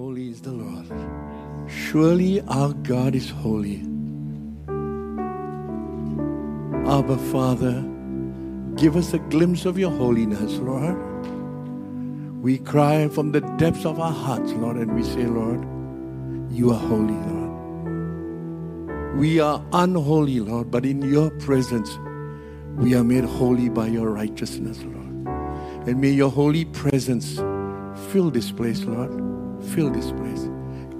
Holy is the Lord. Surely our God is holy. Abba, Father, give us a glimpse of your holiness, Lord. We cry from the depths of our hearts, Lord, and we say, Lord, you are holy, Lord. We are unholy, Lord, but in your presence, we are made holy by your righteousness, Lord. And may your holy presence fill this place, Lord. Fill this place.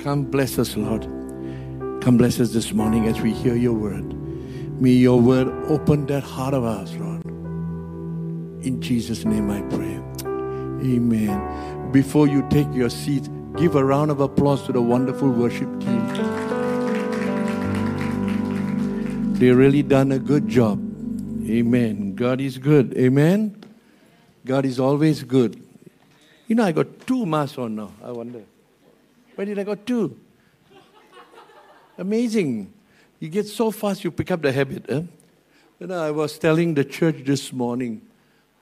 Come bless us, Lord. Come bless us this morning as we hear your word. May your word open that heart of ours, Lord. In Jesus' name I pray. Amen. Before you take your seat, give a round of applause to the wonderful worship team. They really done a good job. Amen. God is good. Amen. God is always good. You know, I got two masks on now. I wonder. Where did I got two? Amazing. You get so fast, you pick up the habit. Eh? You know, I was telling the church this morning.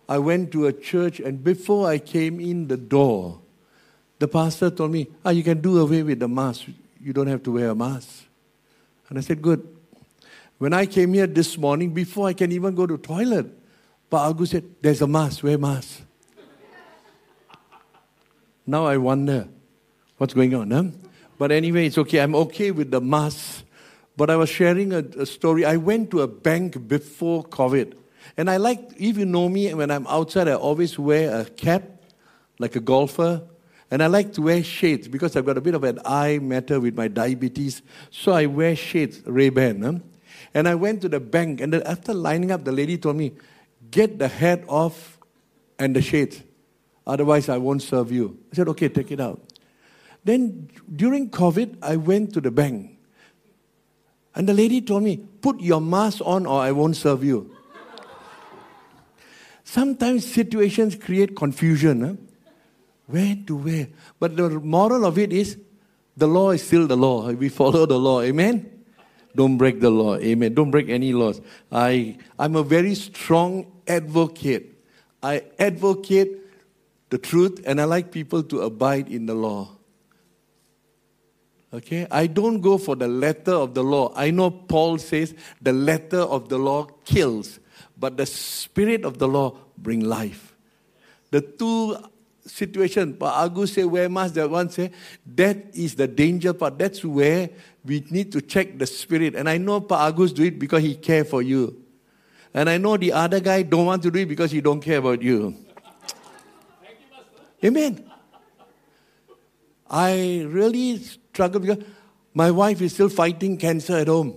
I went to a church, and before I came in the door, the pastor told me, Ah, you can do away with the mask. You don't have to wear a mask. And I said, Good. When I came here this morning, before I can even go to toilet, Pa Agus said, There's a mask, wear mask. Now I wonder what's going on. Huh? But anyway, it's okay. I'm okay with the mask but I was sharing a, a, story. I went to a bank before COVID. And I like, if you know me, when I'm outside, I always wear a cap, like a golfer. And I like to wear shades because I've got a bit of an eye matter with my diabetes. So I wear shades, Ray-Ban. Huh? And I went to the bank. And then after lining up, the lady told me, get the hat off and the shades. Otherwise, I won't serve you. I said, okay, take it out. Then during COVID, I went to the bank. And the lady told me, Put your mask on or I won't serve you. Sometimes situations create confusion. Huh? Where to where? But the moral of it is the law is still the law. We follow the law. Amen? Don't break the law. Amen. Don't break any laws. I, I'm a very strong advocate. I advocate the truth and I like people to abide in the law. Okay? I don't go for the letter of the law. I know Paul says the letter of the law kills, but the spirit of the law bring life. The two situations, but Agus say wear mask, that one say that is the danger part. That's where we need to check the spirit. And I know Pa Agus do it because he care for you. And I know the other guy don't want to do it because he don't care about you. Amen. I really struggle because my wife is still fighting cancer at home.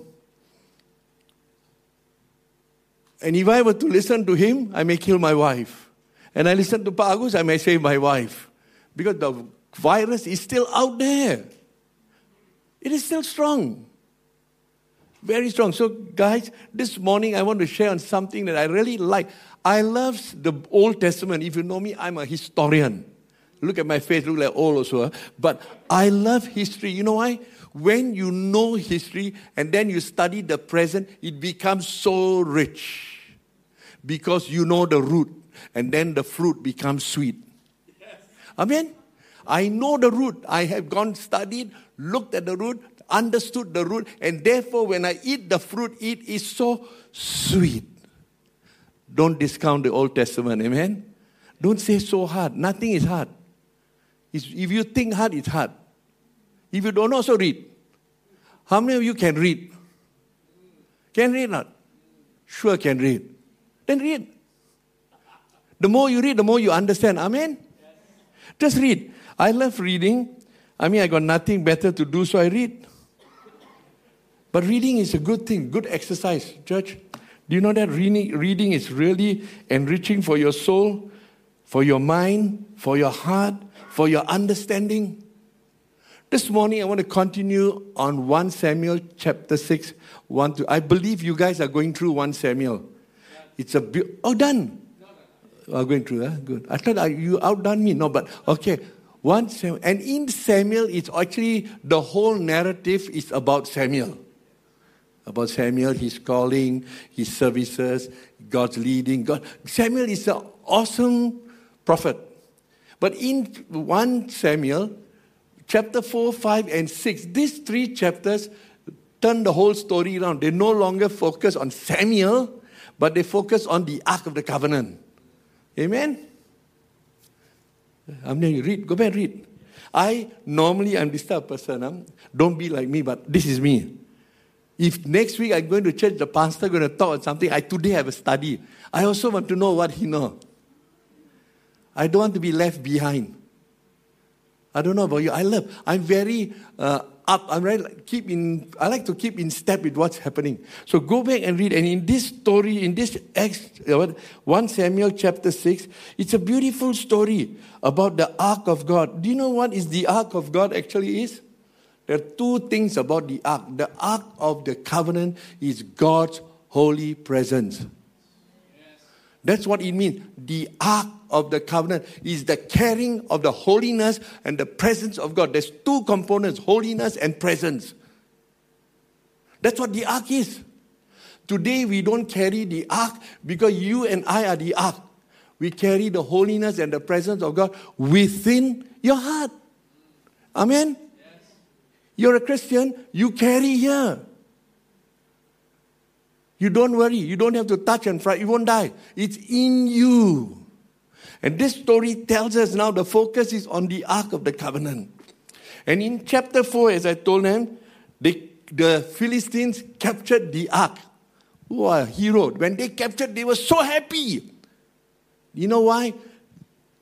And if I were to listen to him, I may kill my wife. And I listen to Pagus, I may save my wife. Because the virus is still out there. It is still strong. Very strong. So, guys, this morning I want to share on something that I really like. I love the Old Testament. If you know me, I'm a historian. Look at my face, look like old also. But I love history. You know why? When you know history and then you study the present, it becomes so rich. Because you know the root and then the fruit becomes sweet. Amen? I know the root. I have gone studied, looked at the root, understood the root, and therefore when I eat the fruit, it is so sweet. Don't discount the Old Testament, amen? Don't say so hard. Nothing is hard. It's, if you think hard, it's hard. If you don't also read. How many of you can read? Can read not? Sure can read. Then read. The more you read, the more you understand. Amen? Just read. I love reading. I mean, I got nothing better to do, so I read. But reading is a good thing, good exercise, church. Do you know that reading, reading is really enriching for your soul, for your mind, for your heart, for your understanding. This morning, I want to continue on 1 Samuel chapter 6. 1 to, I believe you guys are going through 1 Samuel. It's a bu- oh done. Oh, going through, huh? good. I thought you outdone me. No, but okay. One Samuel, and in Samuel, it's actually the whole narrative is about Samuel. About Samuel, his calling, his services, God's leading. God. Samuel is an awesome prophet. But in 1 Samuel, chapter 4, 5, and 6, these three chapters turn the whole story around. They no longer focus on Samuel, but they focus on the Ark of the Covenant. Amen? I'm to read. Go back and read. I normally I'm this type of person. Don't be like me, but this is me. If next week I'm going to church, the pastor going to talk about something, I today have a study. I also want to know what he know. I don't want to be left behind. I don't know about you. I love. I'm very uh, up. I'm very keep in. I like to keep in step with what's happening. So go back and read. And in this story, in this Acts, uh, one Samuel chapter six, it's a beautiful story about the ark of God. Do you know what is the ark of God actually is? There are two things about the ark. The ark of the covenant is God's holy presence. That's what it means. The ark of the covenant is the carrying of the holiness and the presence of God. There's two components holiness and presence. That's what the ark is. Today we don't carry the ark because you and I are the ark. We carry the holiness and the presence of God within your heart. Amen? Yes. You're a Christian, you carry here. You don't worry. You don't have to touch and fry. You won't die. It's in you. And this story tells us now the focus is on the Ark of the Covenant. And in chapter 4, as I told them, the Philistines captured the Ark. Are heroes. When they captured, they were so happy. You know why?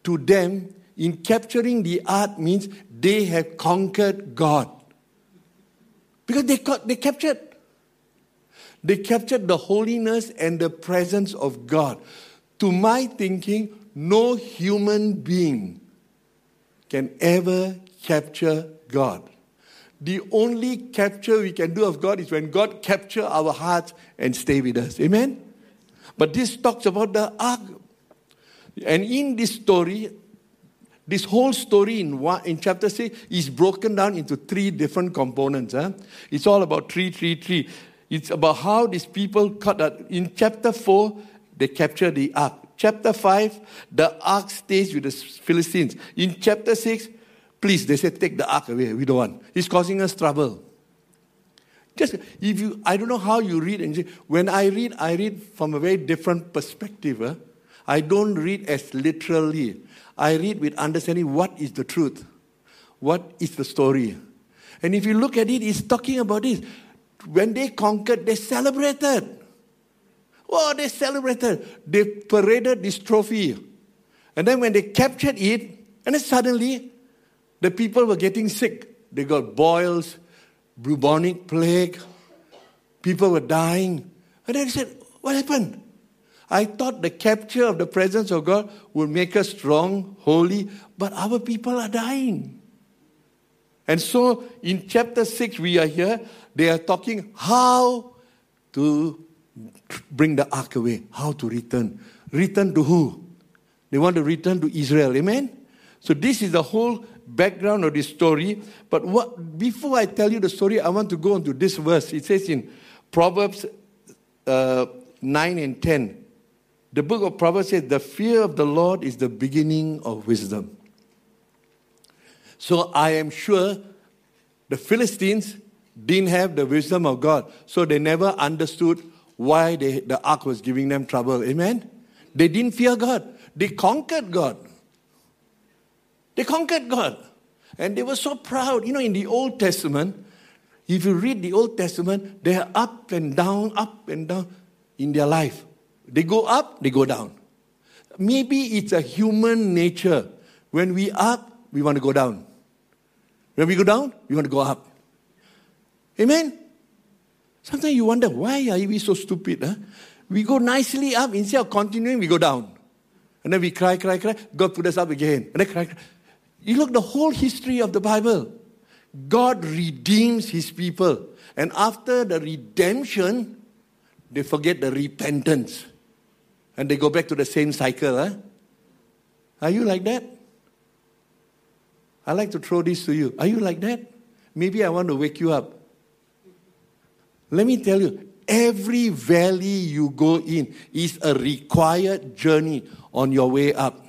To them, in capturing the Ark means they have conquered God. Because they, got, they captured they captured the holiness and the presence of God. To my thinking, no human being can ever capture God. The only capture we can do of God is when God capture our hearts and stay with us. Amen? But this talks about the ark. And in this story, this whole story in, one, in chapter 6 is broken down into three different components. Huh? It's all about three, three, three. It's about how these people cut out. In chapter 4, they capture the ark. Chapter 5, the ark stays with the Philistines. In chapter 6, please, they said, take the ark away. We don't want. It's causing us trouble. Just if you, I don't know how you read and when I read, I read from a very different perspective. Huh? I don't read as literally. I read with understanding what is the truth, what is the story. And if you look at it, it's talking about this when they conquered, they celebrated. Oh, they celebrated. They paraded this trophy. And then when they captured it, and then suddenly the people were getting sick. They got boils, bubonic plague. People were dying. And then they said, What happened? I thought the capture of the presence of God would make us strong, holy, but our people are dying. And so in chapter 6, we are here. They are talking how to bring the ark away, how to return. Return to who? They want to return to Israel. Amen? So this is the whole background of this story. But what, before I tell you the story, I want to go into this verse. It says in Proverbs uh, 9 and 10. The book of Proverbs says, The fear of the Lord is the beginning of wisdom. So I am sure the Philistines didn't have the wisdom of God. So they never understood why they, the ark was giving them trouble. Amen? They didn't fear God. They conquered God. They conquered God. And they were so proud. You know, in the Old Testament, if you read the Old Testament, they are up and down, up and down in their life. They go up, they go down. Maybe it's a human nature. When we up, we want to go down. When we go down, we want to go up. Amen? Sometimes you wonder, why are we so stupid? Huh? We go nicely up, instead of continuing, we go down. And then we cry, cry, cry. God put us up again. And then cry, cry. You look the whole history of the Bible. God redeems his people. And after the redemption, they forget the repentance. And they go back to the same cycle. Huh? Are you like that? I like to throw this to you. Are you like that? Maybe I want to wake you up. Let me tell you, every valley you go in is a required journey on your way up.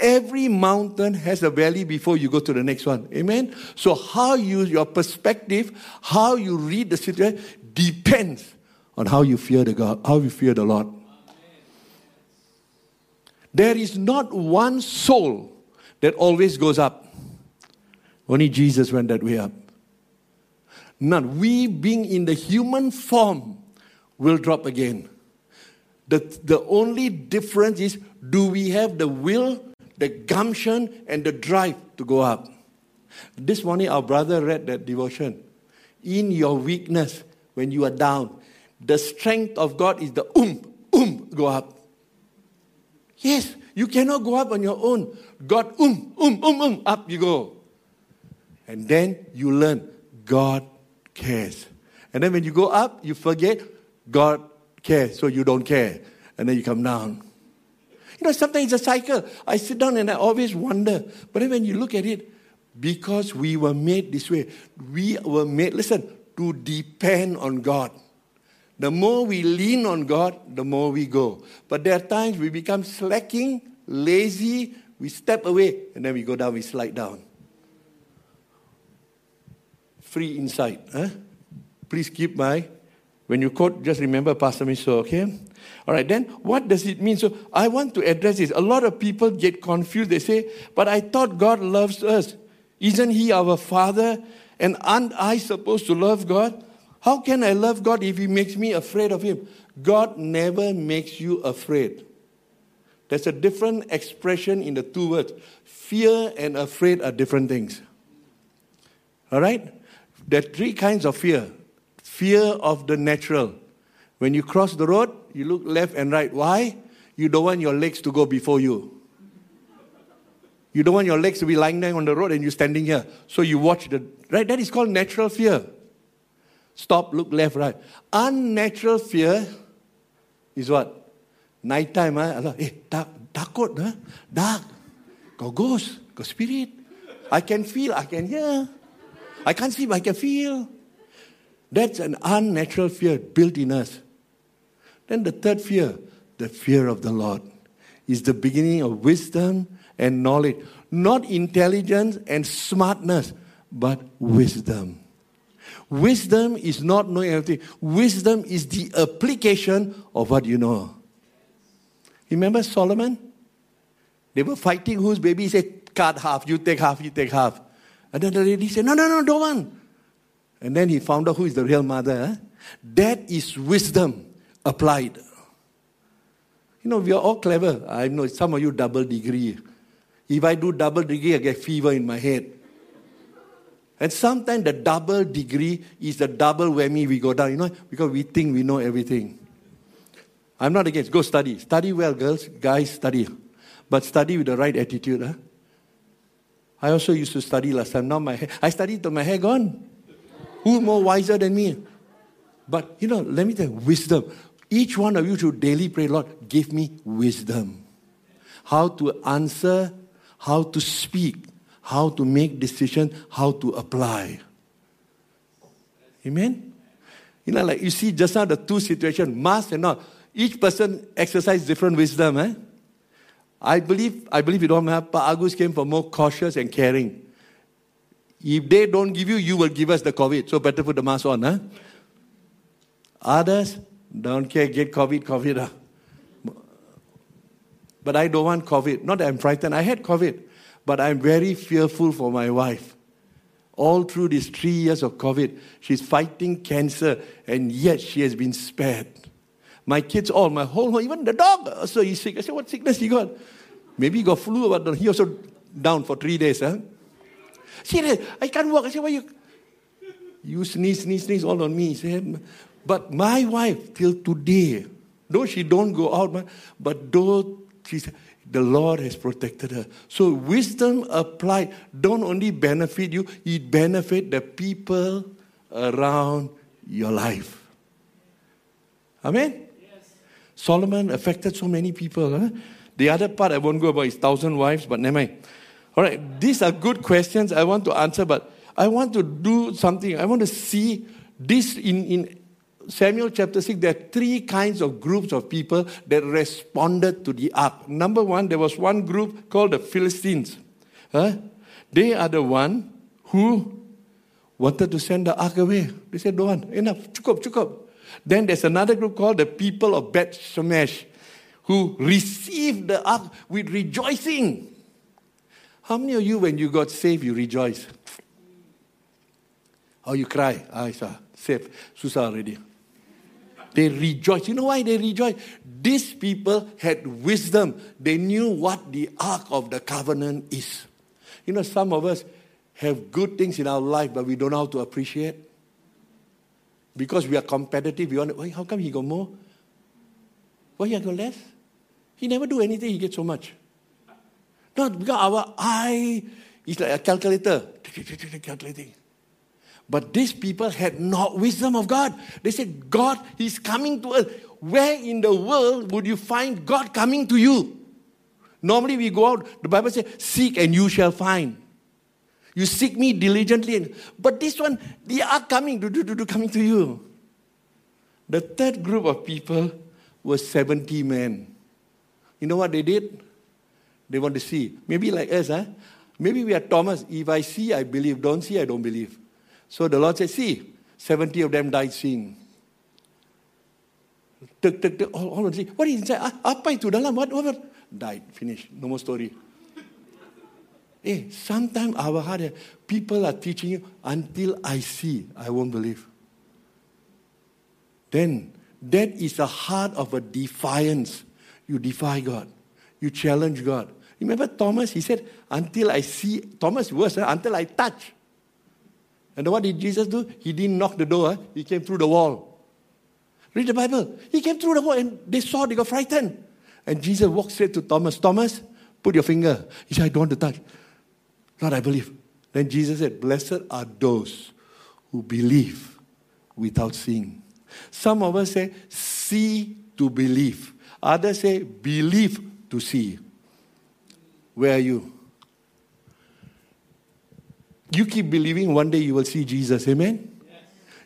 Every mountain has a valley before you go to the next one. Amen? So, how you, your perspective, how you read the situation depends on how you fear the God, how you fear the Lord. There is not one soul that always goes up. Only Jesus went that way up. None. We, being in the human form, will drop again. The, the only difference is do we have the will, the gumption, and the drive to go up? This morning, our brother read that devotion. In your weakness, when you are down, the strength of God is the um, um, go up. Yes, you cannot go up on your own. God, um, um, um, um, up you go. And then you learn God cares. And then when you go up, you forget God cares, so you don't care. And then you come down. You know, sometimes it's a cycle. I sit down and I always wonder. But then when you look at it, because we were made this way, we were made, listen, to depend on God. The more we lean on God, the more we go. But there are times we become slacking, lazy, we step away, and then we go down, we slide down. Free insight. Huh? Please keep my, when you quote, just remember Pastor Miso, okay? All right, then what does it mean? So I want to address this. A lot of people get confused. They say, but I thought God loves us. Isn't He our Father? And aren't I supposed to love God? How can I love God if He makes me afraid of Him? God never makes you afraid. There's a different expression in the two words. Fear and afraid are different things. All right? There are three kinds of fear fear of the natural. When you cross the road, you look left and right. Why? You don't want your legs to go before you. You don't want your legs to be lying there on the road and you're standing here. So you watch the right. That is called natural fear. Stop, look left, right. Unnatural fear is what? Nighttime, huh? eh, dark, takut, huh? dark. Got ghost, got spirit. I can feel, I can hear. I can't see, but I can feel. That's an unnatural fear built in us. Then the third fear, the fear of the Lord, is the beginning of wisdom and knowledge. Not intelligence and smartness, but wisdom. Wisdom is not knowing everything. Wisdom is the application of what you know. Remember Solomon? They were fighting whose baby he said, cut half, you take half, you take half. And then the lady said, no, no, no, don't want. And then he found out who is the real mother. That is wisdom applied. You know, we are all clever. I know some of you double degree. If I do double degree, I get fever in my head. And sometimes the double degree is the double whammy we go down, you know, because we think we know everything. I'm not against. Go study. Study well, girls. Guys, study. But study with the right attitude. Huh? I also used to study last time. Now my hair, I studied till my hair gone. Who more wiser than me? But you know, let me tell you, wisdom. Each one of you should daily pray, Lord, give me wisdom. How to answer, how to speak, how to make decision, how to apply. Amen? You know, like you see just now the two situations, must and not. Each person exercise different wisdom. Eh? I believe, I believe you don't have, but Agus came for more cautious and caring. If they don't give you, you will give us the COVID. So better put the mask on. Huh? Others don't care, get COVID, COVID. Huh? But I don't want COVID. Not that I'm frightened. I had COVID. But I'm very fearful for my wife. All through these three years of COVID, she's fighting cancer, and yet she has been spared. My kids, all, my whole home, even the dog, so he's sick. I said, What sickness he got? Maybe he got flu, but he also down for three days. Huh? Serious, I can't walk. I said, Why you? You sneeze, sneeze, sneeze all on me. He said, But my wife, till today, though she don't go out, but though she said, the Lord has protected her. So wisdom applied don't only benefit you, it benefit the people around your life. Amen? Solomon affected so many people. Huh? The other part I won't go about is thousand wives, but never mind. All right, these are good questions I want to answer, but I want to do something. I want to see this in, in Samuel chapter 6, there are three kinds of groups of people that responded to the ark. Number one, there was one group called the Philistines. Huh? They are the one who wanted to send the ark away. They said, don't want, enough, cukup, cukup. Then there's another group called the people of Beth Shemesh who received the ark with rejoicing. How many of you, when you got saved, you rejoice? Or you cry? Ah, I ah, saw, saved. Susah already. They rejoice. You know why they rejoice? These people had wisdom. They knew what the ark of the covenant is. You know, some of us have good things in our life, but we don't know how to appreciate. Because we are competitive, we want how come he got more? Why he got less? He never do anything, he gets so much. Not because our eye is like a calculator, calculating. But these people had not wisdom of God. They said, God is coming to us. Where in the world would you find God coming to you? Normally we go out, the Bible says, seek and you shall find. You seek me diligently. But this one, they are coming, do, do, do, do, coming to you. The third group of people was 70 men. You know what they did? They want to see. Maybe like us, huh? Maybe we are Thomas. If I see, I believe. Don't see, I don't believe. So the Lord said, See, 70 of them died seeing. Tuk, tuk, tuk, all, all. What is inside? Ah, apa itu dalam? What, what? Died. Finished. No more story. Eh, hey, sometimes our heart, people are teaching you until I see, I won't believe. Then, that is the heart of a defiance. You defy God. You challenge God. Remember Thomas? He said, until I see, Thomas was, until I touch. And what did Jesus do? He didn't knock the door, he came through the wall. Read the Bible. He came through the wall and they saw, they got frightened. And Jesus walked straight to Thomas. Thomas, put your finger. He said, I don't want to touch. Lord, I believe. Then Jesus said, Blessed are those who believe without seeing. Some of us say, see to believe. Others say, believe to see. Where are you? You keep believing one day you will see Jesus. Amen? Yes.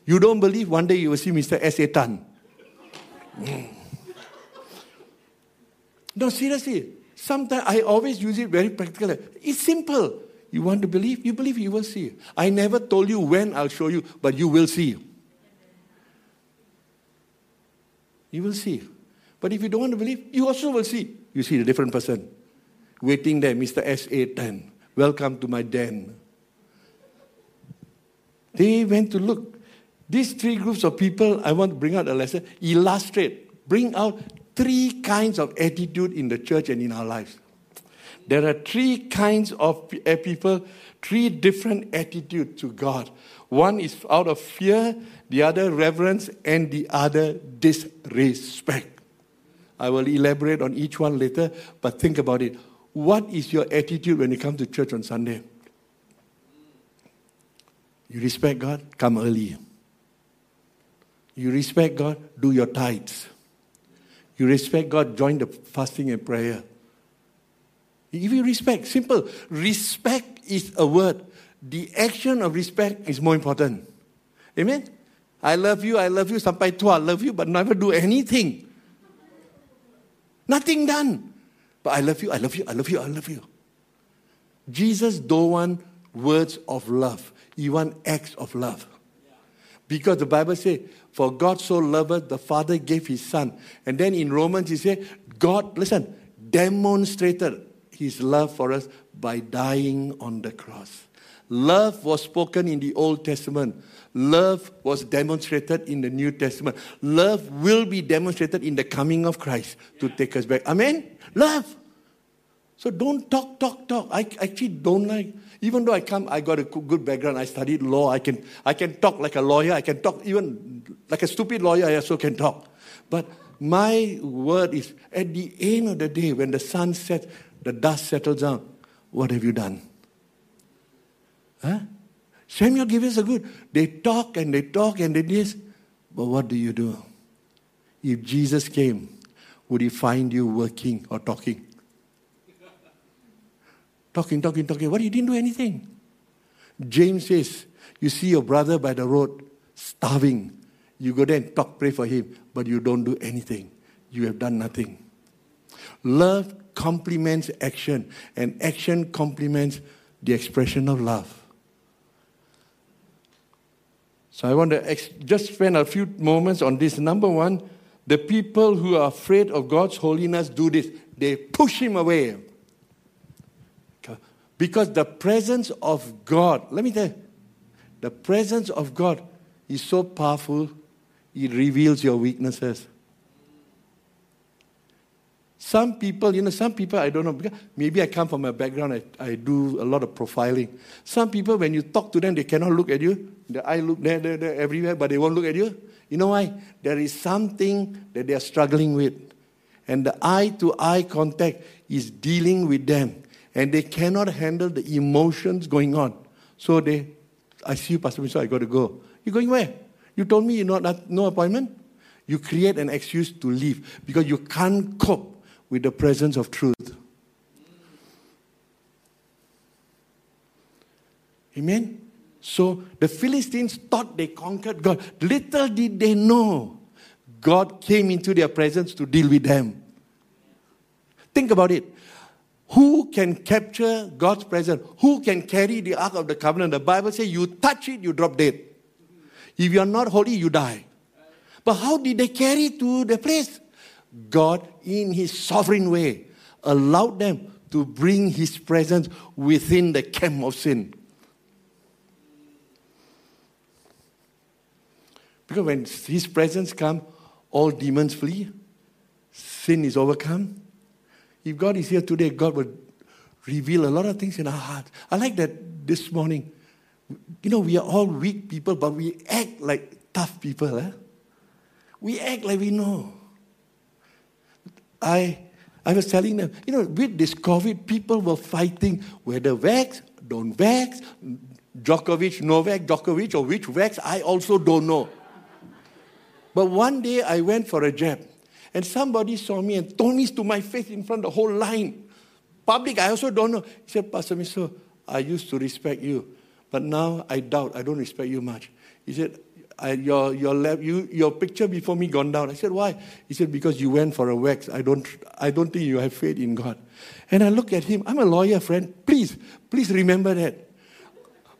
You don't believe one day you will see Mr. S. A. Tan. no, seriously. Sometimes I always use it very practically. It's simple. You want to believe? You believe, you will see. I never told you when I'll show you, but you will see. You will see. But if you don't want to believe, you also will see. You see a different person waiting there, Mr. S. A. Tan. Welcome to my den. They went to look. These three groups of people, I want to bring out a lesson, illustrate, bring out three kinds of attitude in the church and in our lives. There are three kinds of eh, people, three different attitudes to God. One is out of fear, the other reverence, and the other disrespect. I will elaborate on each one later, but think about it. What is your attitude when you come to church on Sunday? You respect God? Come early. You respect God? Do your tithes. You respect God? Join the fasting and prayer. If you respect, simple. Respect is a word. The action of respect is more important. Amen? I love you, I love you, sampai tua, I love you, but never do anything. Nothing done. But I love you, I love you, I love you, I love you. Jesus don't want words of love. He want acts of love. Because the Bible says, For God so loved, the Father gave his Son. And then in Romans, he said, God, listen, demonstrated his love for us by dying on the cross. Love was spoken in the Old Testament. Love was demonstrated in the New Testament. Love will be demonstrated in the coming of Christ to take us back. Amen? Love. So don't talk, talk, talk. I actually don't like even though I come, I got a good background. I studied law. I can, I can talk like a lawyer. I can talk even like a stupid lawyer. I also can talk. But my word is at the end of the day, when the sun sets, the dust settles down. What have you done? Huh? Samuel gave us a good. They talk and they talk and they this. But what do you do? If Jesus came, would he find you working or talking? Talking, talking, talking. What? You didn't do anything. James says, You see your brother by the road starving. You go there and talk, pray for him, but you don't do anything. You have done nothing. Love complements action, and action complements the expression of love. So I want to ex- just spend a few moments on this. Number one, the people who are afraid of God's holiness do this they push him away. Because the presence of God, let me tell you, the presence of God is so powerful, it reveals your weaknesses. Some people, you know, some people, I don't know, because maybe I come from a background, I, I do a lot of profiling. Some people, when you talk to them, they cannot look at you. The eye look there, there, there, everywhere, but they won't look at you. You know why? There is something that they are struggling with. And the eye to eye contact is dealing with them and they cannot handle the emotions going on. So they, I see you, Pastor Miso, I got to go. You're going where? You told me you not no appointment. You create an excuse to leave because you can't cope with the presence of truth. Amen. So the Philistines thought they conquered God. Little did they know God came into their presence to deal with them. Think about it. Who can capture God's presence? Who can carry the Ark of the Covenant? The Bible says you touch it, you drop dead. If you are not holy, you die. But how did they carry to the place? God, in His sovereign way, allowed them to bring His presence within the camp of sin. Because when His presence comes, all demons flee, sin is overcome, if God is here today, God will reveal a lot of things in our hearts. I like that this morning. You know, we are all weak people, but we act like tough people. Eh? We act like we know. I, I was telling them, you know, with this COVID, people were fighting whether vax, don't vax, Djokovic, Novak, Djokovic, or which vax, I also don't know. But one day I went for a jab. And somebody saw me and told me to my face in front of the whole line. Public, I also don't know. He said, Pastor Miso, I used to respect you, but now I doubt. I don't respect you much. He said, your, your, lab, you, your picture before me gone down. I said, why? He said, because you went for a wax. I don't, I don't think you have faith in God. And I look at him. I'm a lawyer, friend. Please, please remember that.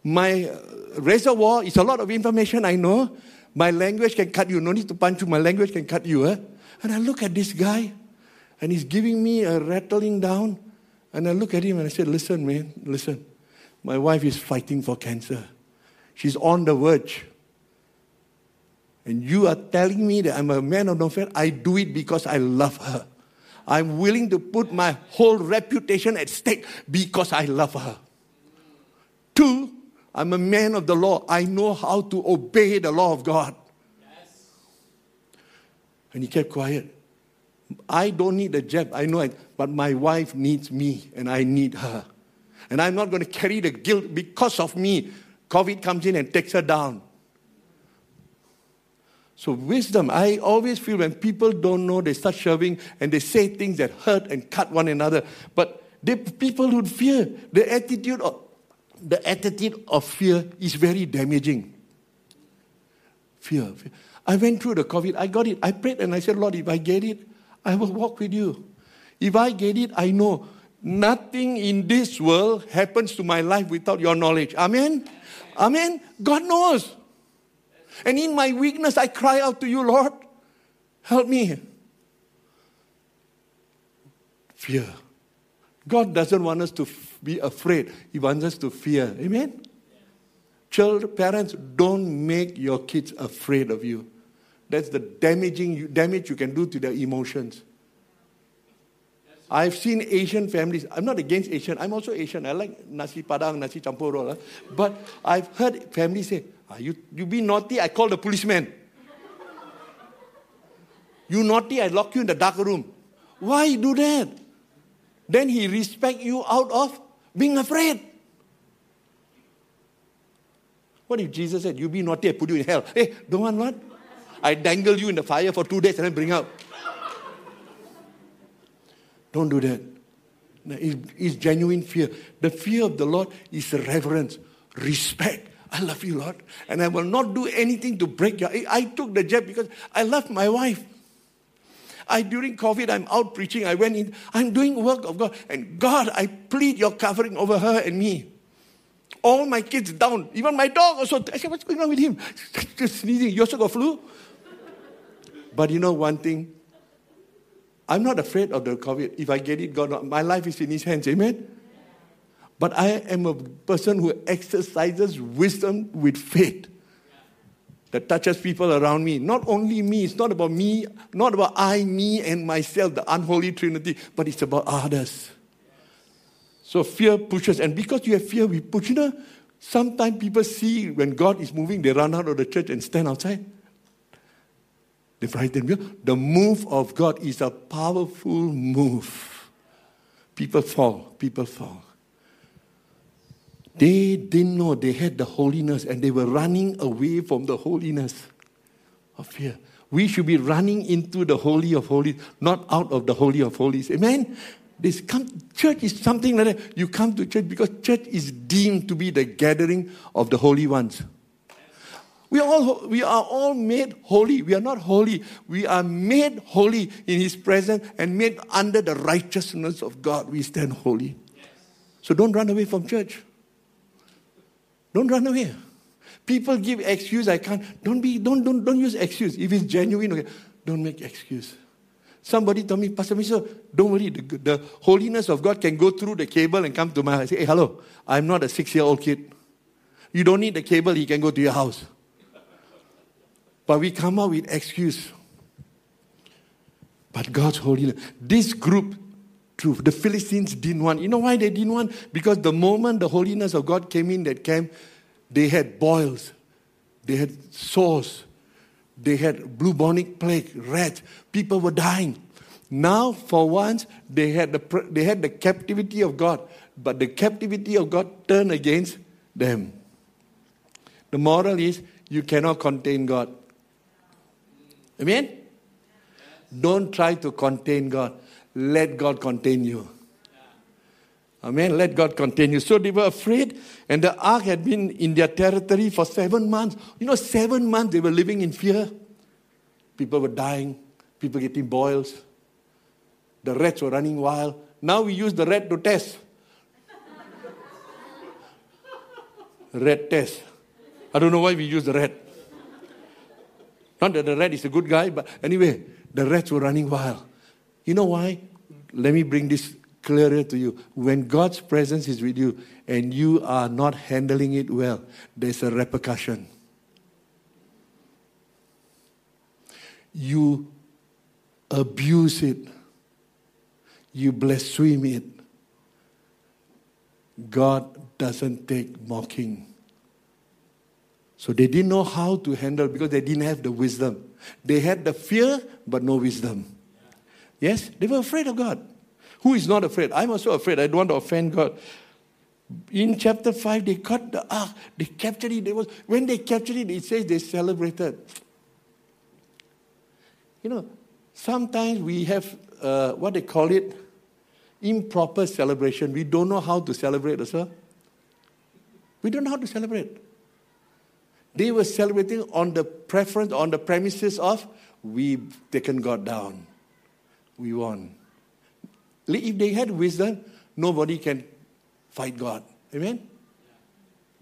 My uh, reservoir is a lot of information I know. My language can cut you. No need to punch you. My language can cut you. Eh? And I look at this guy, and he's giving me a rattling down. And I look at him and I said, Listen, man, listen. My wife is fighting for cancer. She's on the verge. And you are telling me that I'm a man of no faith. I do it because I love her. I'm willing to put my whole reputation at stake because I love her. Two, I'm a man of the law. I know how to obey the law of God. And he kept quiet. I don't need a jab, I know it, but my wife needs me and I need her. And I'm not going to carry the guilt because of me. COVID comes in and takes her down. So, wisdom, I always feel when people don't know, they start shoving and they say things that hurt and cut one another. But the people who fear, the attitude of, the attitude of fear is very damaging. Fear, fear. I went through the COVID. I got it. I prayed and I said, Lord, if I get it, I will walk with you. If I get it, I know nothing in this world happens to my life without your knowledge. Amen? Amen? God knows. And in my weakness, I cry out to you, Lord, help me. Fear. God doesn't want us to be afraid, He wants us to fear. Amen? Children, parents, don't make your kids afraid of you. That's the damaging damage you can do to their emotions. I've seen Asian families. I'm not against Asian. I'm also Asian. I like nasi padang, nasi campur roll. Ah. But I've heard families say, ah, you, you be naughty, I call the policeman. you naughty, I lock you in the dark room. Why do that? Then he respect you out of being afraid. What if Jesus said, you be naughty, I put you in hell? Hey, don't want what? I dangle you in the fire for two days and then bring out. Don't do that. It's genuine fear. The fear of the Lord is reverence, respect. I love you, Lord, and I will not do anything to break your. I took the jab because I love my wife. I during COVID, I'm out preaching. I went in. I'm doing work of God, and God, I plead your covering over her and me. All my kids down, even my dog also. I said, "What's going on with him? Just sneezing. You also got flu?" But you know one thing. I'm not afraid of the COVID. If I get it, God, my life is in His hands. Amen. But I am a person who exercises wisdom with faith that touches people around me. Not only me, it's not about me, not about I, me, and myself, the unholy trinity, but it's about others. So fear pushes, and because you have fear, we push. You know, sometimes people see when God is moving, they run out of the church and stand outside. They frighten The move of God is a powerful move. People fall, people fall. They didn't know they had the holiness and they were running away from the holiness of fear. We should be running into the holy of holies, not out of the holy of holies. Amen. This come, church is something like that. You come to church because church is deemed to be the gathering of the holy ones. We are, all, we are all made holy. We are not holy. We are made holy in His presence and made under the righteousness of God. We stand holy. So don't run away from church. Don't run away. People give excuse, I can't. Don't be, don't, don't, don't use excuse. If it's genuine, okay, don't make excuse. Somebody told me, Pastor Mister, don't worry, the, the holiness of God can go through the cable and come to my house. Say, hey, hello, I'm not a six-year-old kid. You don't need the cable, he can go to your house. But we come up with excuse. But God's holiness. This group truth. The Philistines didn't want. You know why they didn't want? Because the moment the holiness of God came in that camp, they had boils, they had sores, they had bubonic plague, rats. People were dying. Now, for once, they had the, they had the captivity of God, but the captivity of God turned against them. The moral is you cannot contain God. Amen? Don't try to contain God let God contain you. Amen. Let God contain you. So they were afraid, and the ark had been in their territory for seven months. You know, seven months they were living in fear. People were dying, people getting boils. The rats were running wild. Now we use the rat to test. rat test. I don't know why we use the rat. Not that the rat is a good guy, but anyway, the rats were running wild. You know why? Let me bring this clearer to you. When God's presence is with you and you are not handling it well, there's a repercussion. You abuse it, you blaspheme it. God doesn't take mocking. So they didn't know how to handle because they didn't have the wisdom. They had the fear, but no wisdom. Yes, they were afraid of God. Who is not afraid? I'm also afraid. I don't want to offend God. In chapter 5, they caught the ark, they captured it. They was, when they captured it, it says they celebrated. You know, sometimes we have uh, what they call it improper celebration. We don't know how to celebrate well. We don't know how to celebrate. They were celebrating on the preference, on the premises of we've taken God down we won. If they had wisdom, nobody can fight God. Amen?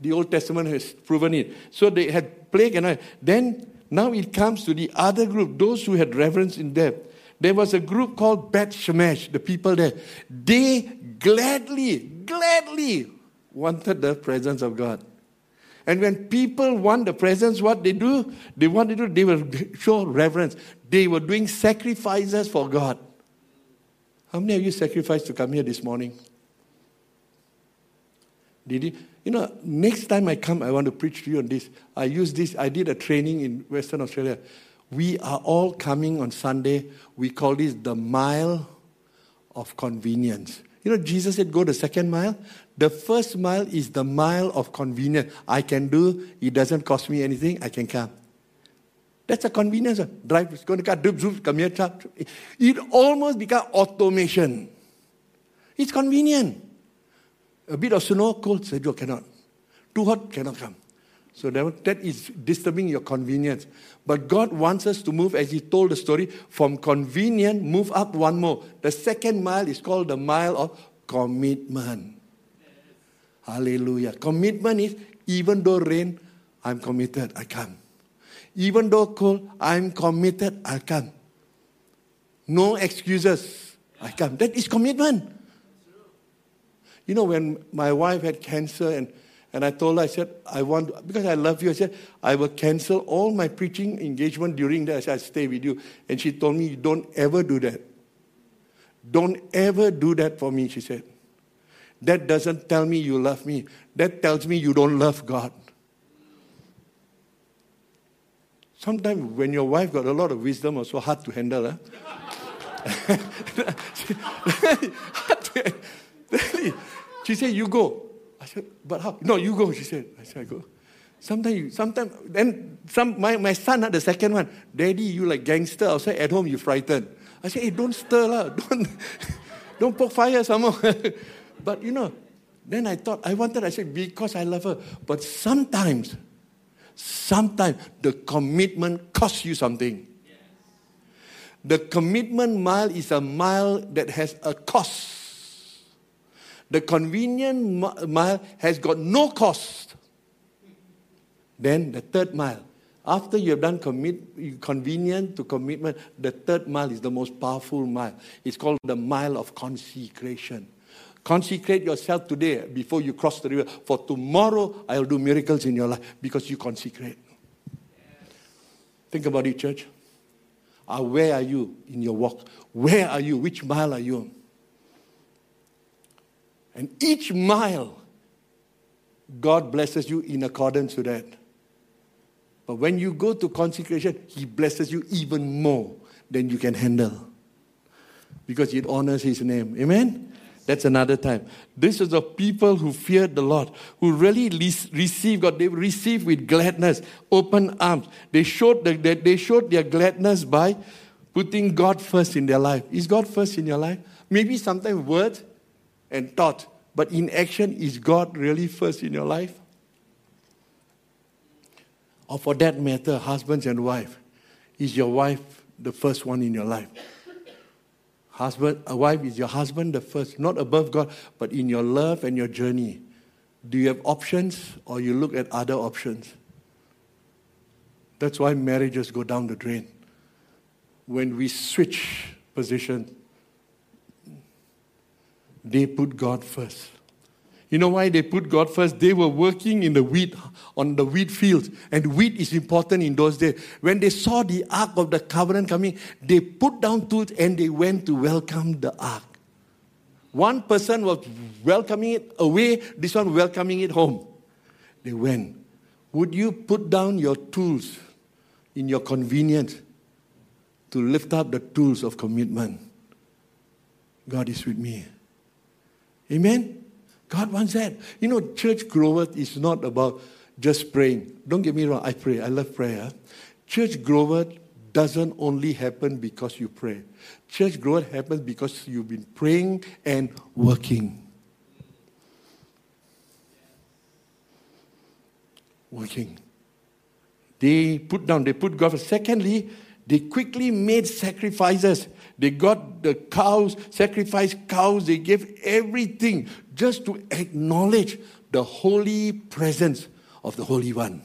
The Old Testament has proven it. So they had plague and then now it comes to the other group, those who had reverence in death. There was a group called Beth Shemesh, the people there. They gladly, gladly wanted the presence of God. And when people want the presence, what they do? They want to do, they will show reverence. They were doing sacrifices for God. How many of you sacrificed to come here this morning? Did you? You know, next time I come, I want to preach to you on this. I use this. I did a training in Western Australia. We are all coming on Sunday. We call this the mile of convenience. You know, Jesus said, go the second mile. The first mile is the mile of convenience. I can do, it doesn't cost me anything, I can come. That's a convenience. Drive, it's going to cut, zoop, come here. It almost become automation. It's convenient. A bit of snow, cold, Sergio cannot. Too hot, cannot come. So that is disturbing your convenience. But God wants us to move, as He told the story, from convenient, move up one more. The second mile is called the mile of commitment. Hallelujah. Commitment is even though rain, I'm committed, I come. Even though cold, I'm committed, I'll come. No excuses, I come. That is commitment. You know, when my wife had cancer and, and I told her, I said, I want, because I love you, I said, I will cancel all my preaching engagement during that. I said, I stay with you. And she told me, don't ever do that. Don't ever do that for me, she said. That doesn't tell me you love me. That tells me you don't love God. Sometimes when your wife got a lot of wisdom, also hard to handle. Huh? she said, You go. I said, But how? No, you go, she said. I said, I go. Sometimes, sometimes, then some, my, my son, the second one, Daddy, you like gangster outside at home, you frightened. I said, Hey, don't stir, lah. Don't, don't poke fire some more. but you know, then I thought, I wanted, I said, because I love her. But sometimes, sometimes the commitment costs you something. The commitment mile is a mile that has a cost. The convenient mile has got no cost. Then the third mile. After you have done commit, convenient to commitment, the third mile is the most powerful mile. It's called the mile of consecration. Consecrate yourself today before you cross the river. For tomorrow, I'll do miracles in your life because you consecrate. Think about it, church. Uh, where are you in your walk? Where are you? Which mile are you on? And each mile, God blesses you in accordance to that. But when you go to consecration, He blesses you even more than you can handle because it honors His name. Amen? That's another time. This is the people who feared the Lord, who really received God. They received with gladness, open arms. They showed, the, they showed their gladness by putting God first in their life. Is God first in your life? Maybe sometimes word and thought, but in action, is God really first in your life? Or for that matter, husbands and wife, is your wife the first one in your life? Husband, a wife is your husband the first, not above God, but in your love and your journey. Do you have options or you look at other options? That's why marriages go down the drain. When we switch position, they put God first. You know why they put God first? They were working in the wheat, on the wheat fields. And wheat is important in those days. When they saw the ark of the covenant coming, they put down tools and they went to welcome the ark. One person was welcoming it away, this one welcoming it home. They went. Would you put down your tools in your convenience to lift up the tools of commitment? God is with me. Amen? God wants that. You know, church growth is not about just praying. Don't get me wrong, I pray. I love prayer. Church growth doesn't only happen because you pray. Church growth happens because you've been praying and working. Working. They put down, they put God. Secondly, they quickly made sacrifices. They got the cows, sacrificed cows, they gave everything just to acknowledge the holy presence of the Holy One.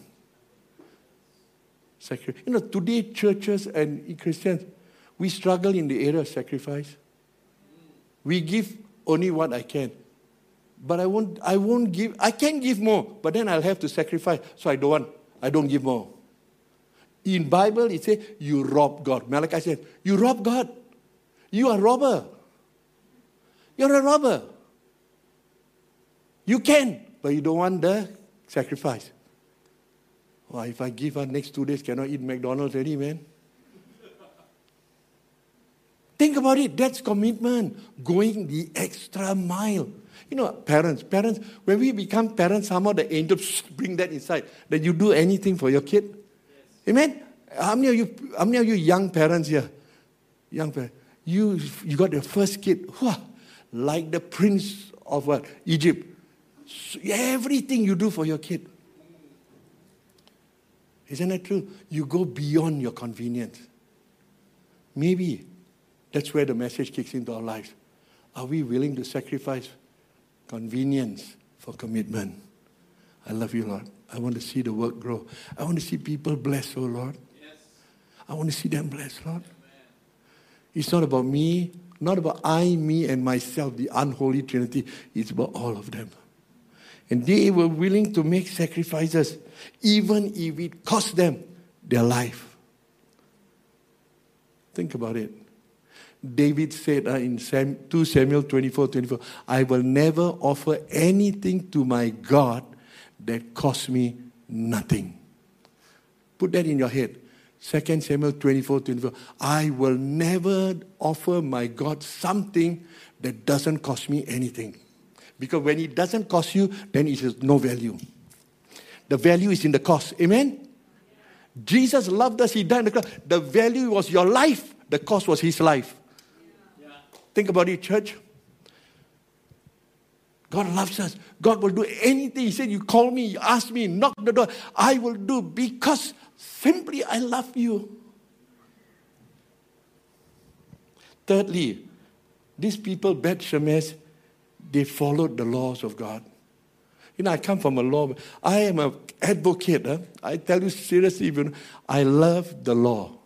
You know, today churches and Christians, we struggle in the area of sacrifice. We give only what I can. But I won't, I won't give, I can give more, but then I'll have to sacrifice. So I don't want, I don't give more. In Bible, it says you rob God. Malachi said, you rob God. You are a robber. You're a robber. You can, but you don't want the sacrifice. Well, if I give her next two days, cannot eat McDonald's already, man. Think about it. That's commitment. Going the extra mile. You know, parents, parents, when we become parents, somehow the angels bring that inside. That you do anything for your kid. Amen? How many of you, how many of you young parents here? Young parents. You, you got your first kid. Whoa, like the prince of what? Egypt. So everything you do for your kid. Isn't that true? You go beyond your convenience. Maybe that's where the message kicks into our lives. Are we willing to sacrifice convenience for commitment? I love you, Lord. I want to see the work grow. I want to see people blessed, oh Lord. Yes. I want to see them blessed, Lord. Amen. It's not about me, not about I, me, and myself, the unholy trinity. It's about all of them. And they were willing to make sacrifices, even if it cost them their life. Think about it. David said uh, in Sam, 2 Samuel 24 24, I will never offer anything to my God that cost me nothing. Put that in your head. 2 Samuel 24 24. I will never offer my God something that doesn't cost me anything. Because when it doesn't cost you, then it has no value. The value is in the cost. Amen? Jesus loved us, He died on the cross. The value was your life, the cost was His life. Think about it, church. God loves us. God will do anything. He said, You call me, you ask me, knock the door. I will do because simply I love you. Thirdly, these people, Beth Shemesh, they followed the laws of God. You know, I come from a law. I am an advocate. Huh? I tell you seriously, even I love the law.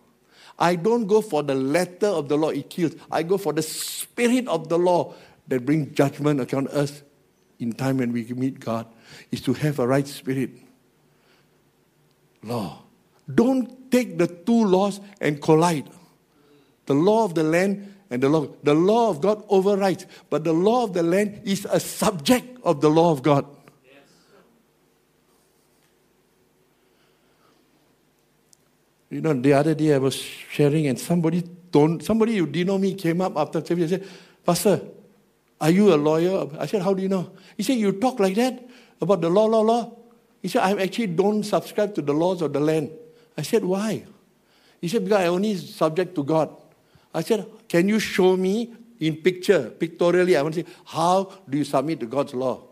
I don't go for the letter of the law, it kills. I go for the spirit of the law that brings judgment upon us in time when we meet God, is to have a right spirit. Law. Don't take the two laws and collide. The law of the land and the law. The law of God overrides, but the law of the land is a subject of the law of God. You know, the other day I was sharing and somebody don't somebody who didn't know me came up after service and said, Pastor, are you a lawyer? I said, How do you know? He said, You talk like that about the law, law, law. He said, I actually don't subscribe to the laws of the land. I said, Why? He said, Because I only subject to God. I said, Can you show me in picture, pictorially? I want to see, how do you submit to God's law?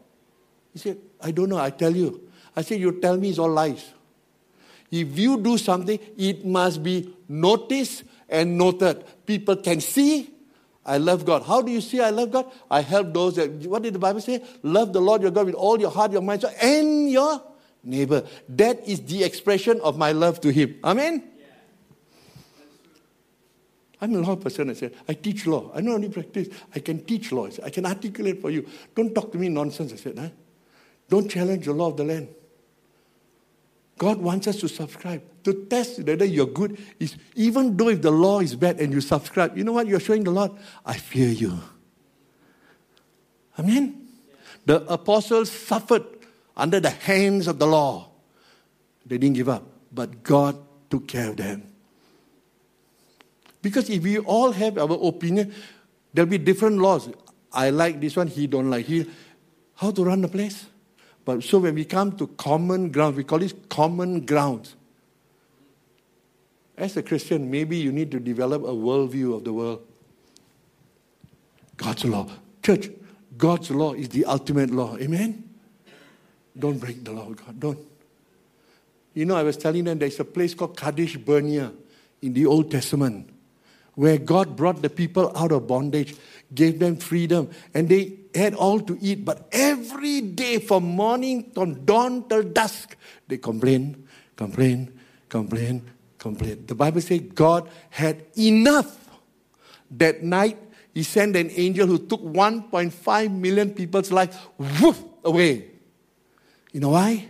He said, I don't know, I tell you. I said, You tell me it's all lies. If you do something, it must be noticed and noted. People can see I love God. How do you see I love God? I help those that, what did the Bible say? Love the Lord your God with all your heart, your mind, and your neighbor. That is the expression of my love to Him. Amen? Yeah. I'm a law person. I said, I teach law. I not only practice, I can teach law. I, said, I can articulate for you. Don't talk to me nonsense. I said, huh? Don't challenge the law of the land. God wants us to subscribe. To test whether you're good is even though if the law is bad and you subscribe, you know what you're showing the Lord? I fear you. Amen. The apostles suffered under the hands of the law. They didn't give up, but God took care of them. Because if we all have our opinion, there'll be different laws. I like this one, he don't like. He, how to run the place? But so when we come to common ground, we call it common ground. As a Christian, maybe you need to develop a worldview of the world. God's law. Church, God's law is the ultimate law. Amen? Don't break the law God. Don't. You know, I was telling them there's a place called Kadesh Barnea in the Old Testament where God brought the people out of bondage, gave them freedom, and they had all to eat. But every day, from morning from dawn till dusk, they complain, complain, complain, complain. The Bible says God had enough. That night, He sent an angel who took 1.5 million people's life woof, away. You know why?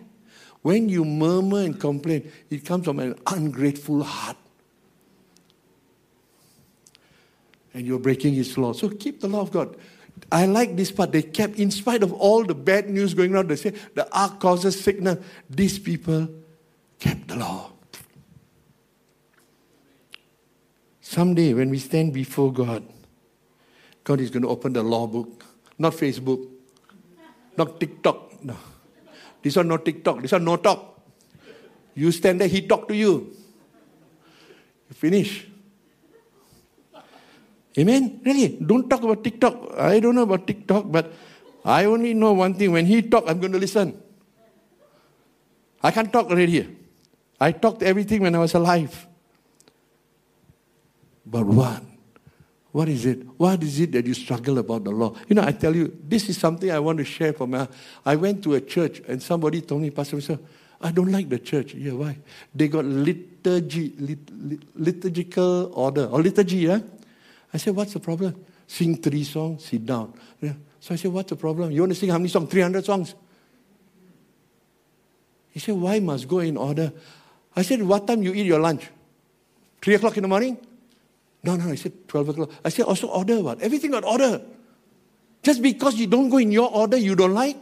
When you murmur and complain, it comes from an ungrateful heart. And you're breaking his law. So keep the law of God. I like this part. They kept, in spite of all the bad news going around, they say the ark causes sickness. These people kept the law. Someday, when we stand before God, God is going to open the law book, not Facebook, not TikTok. No. This one not TikTok. This one no talk. You stand there, he talk to you. You finish. Amen? Really? Don't talk about TikTok. I don't know about TikTok, but I only know one thing. When he talk, I'm going to listen. I can't talk already here. I talked everything when I was alive. But what? What is it? What is it that you struggle about the law? You know, I tell you, this is something I want to share from my. I went to a church and somebody told me, Pastor, Sir, I don't like the church. Yeah, why? They got liturgy, lit, lit, liturgical order or liturgy, yeah? I said, what's the problem? Sing three songs, sit down. So I said, what's the problem? You want to sing how many songs? 300 songs? He said, why must go in order? I said, what time you eat your lunch? Three o'clock in the morning? No, no, I said 12 o'clock. I said, also order what? Everything got order. Just because you don't go in your order, you don't like?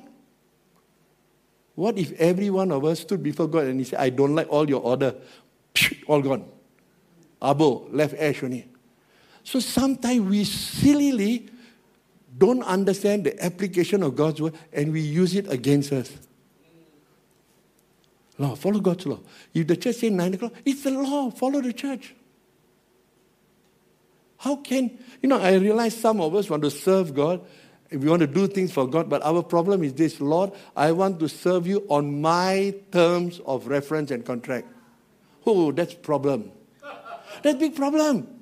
What if every one of us stood before God and he said, I don't like all your order? all gone. Abo, left ash only. So sometimes we sillily don't understand the application of God's word and we use it against us. Law, follow God's law. If the church says 9 o'clock, it's the law, follow the church. How can, you know, I realize some of us want to serve God, we want to do things for God, but our problem is this Lord, I want to serve you on my terms of reference and contract. Oh, that's problem. That's big problem.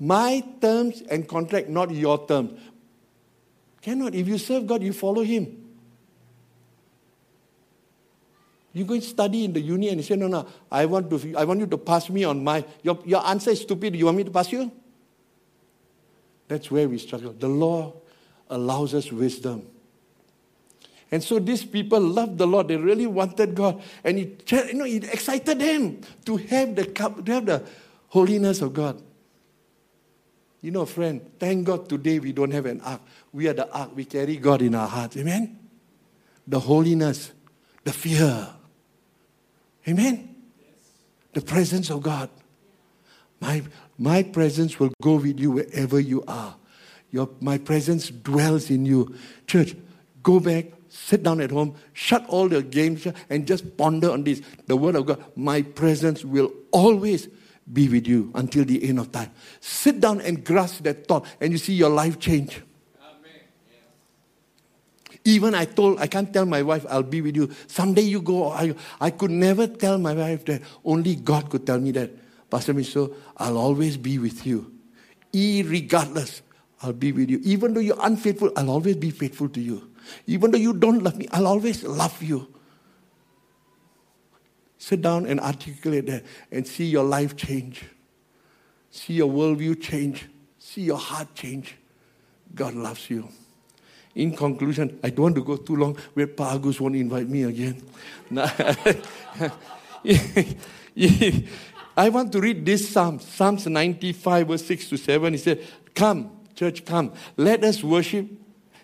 My terms and contract, not your terms. Cannot. If you serve God, you follow Him. You go and study in the uni and you say, no, no, I want, to, I want you to pass me on my, your, your answer is stupid. You want me to pass you? That's where we struggle. The law allows us wisdom. And so these people loved the Lord. They really wanted God. And it, you know, it excited them to have the to have the holiness of God. You know, friend, thank God today we don't have an ark. We are the ark. We carry God in our hearts. Amen? The holiness, the fear. Amen? Yes. The presence of God. My, my presence will go with you wherever you are. Your, my presence dwells in you. Church, go back, sit down at home, shut all the games, and just ponder on this. The Word of God. My presence will always be with you until the end of time. Sit down and grasp that thought, and you see your life change. Even I told, I can't tell my wife, I'll be with you. Someday you go. I, I could never tell my wife that. Only God could tell me that. Pastor Miso, I'll always be with you. Irregardless, I'll be with you. Even though you're unfaithful, I'll always be faithful to you. Even though you don't love me, I'll always love you. Sit down and articulate that and see your life change. See your worldview change. See your heart change. God loves you. In conclusion, I don't want to go too long where Pa Agus won't invite me again. I want to read this Psalm, Psalms 95, verse 6 to 7. He said, Come, church, come. Let us worship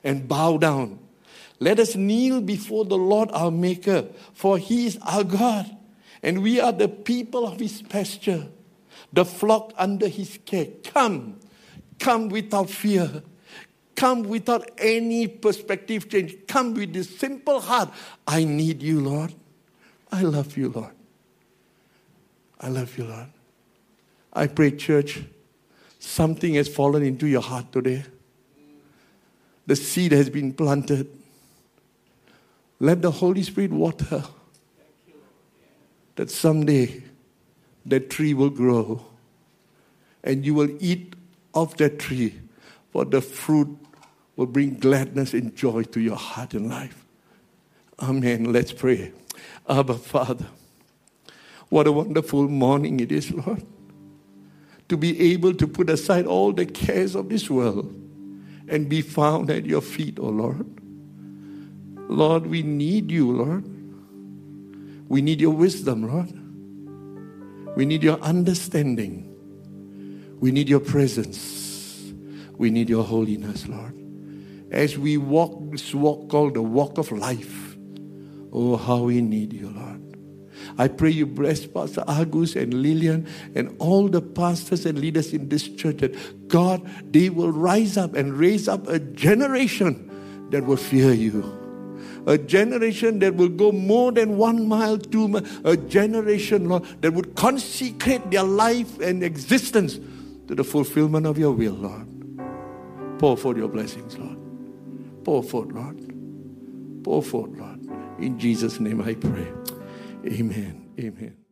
and bow down. Let us kneel before the Lord our Maker, for he is our God and we are the people of his pasture, the flock under his care. Come, come without fear. Come without any perspective change. Come with this simple heart. I need you, Lord. I love you, Lord. I love you, Lord. I pray, church, something has fallen into your heart today. The seed has been planted. Let the Holy Spirit water that someday that tree will grow and you will eat of that tree, for the fruit will bring gladness and joy to your heart and life. Amen. Let's pray. Abba, Father, what a wonderful morning it is, Lord, to be able to put aside all the cares of this world and be found at your feet, O oh Lord. Lord, we need you, Lord. We need your wisdom, Lord. We need your understanding. We need your presence. We need your holiness, Lord. As we walk this walk called the walk of life, oh, how we need you, Lord. I pray you bless Pastor Agus and Lillian and all the pastors and leaders in this church that God, they will rise up and raise up a generation that will fear you a generation that will go more than one mile, two miles, a generation, Lord, that would consecrate their life and existence to the fulfillment of your will, Lord. Pour forth your blessings, Lord. Pour forth, Lord. Pour forth, Lord. In Jesus' name I pray. Amen. Amen.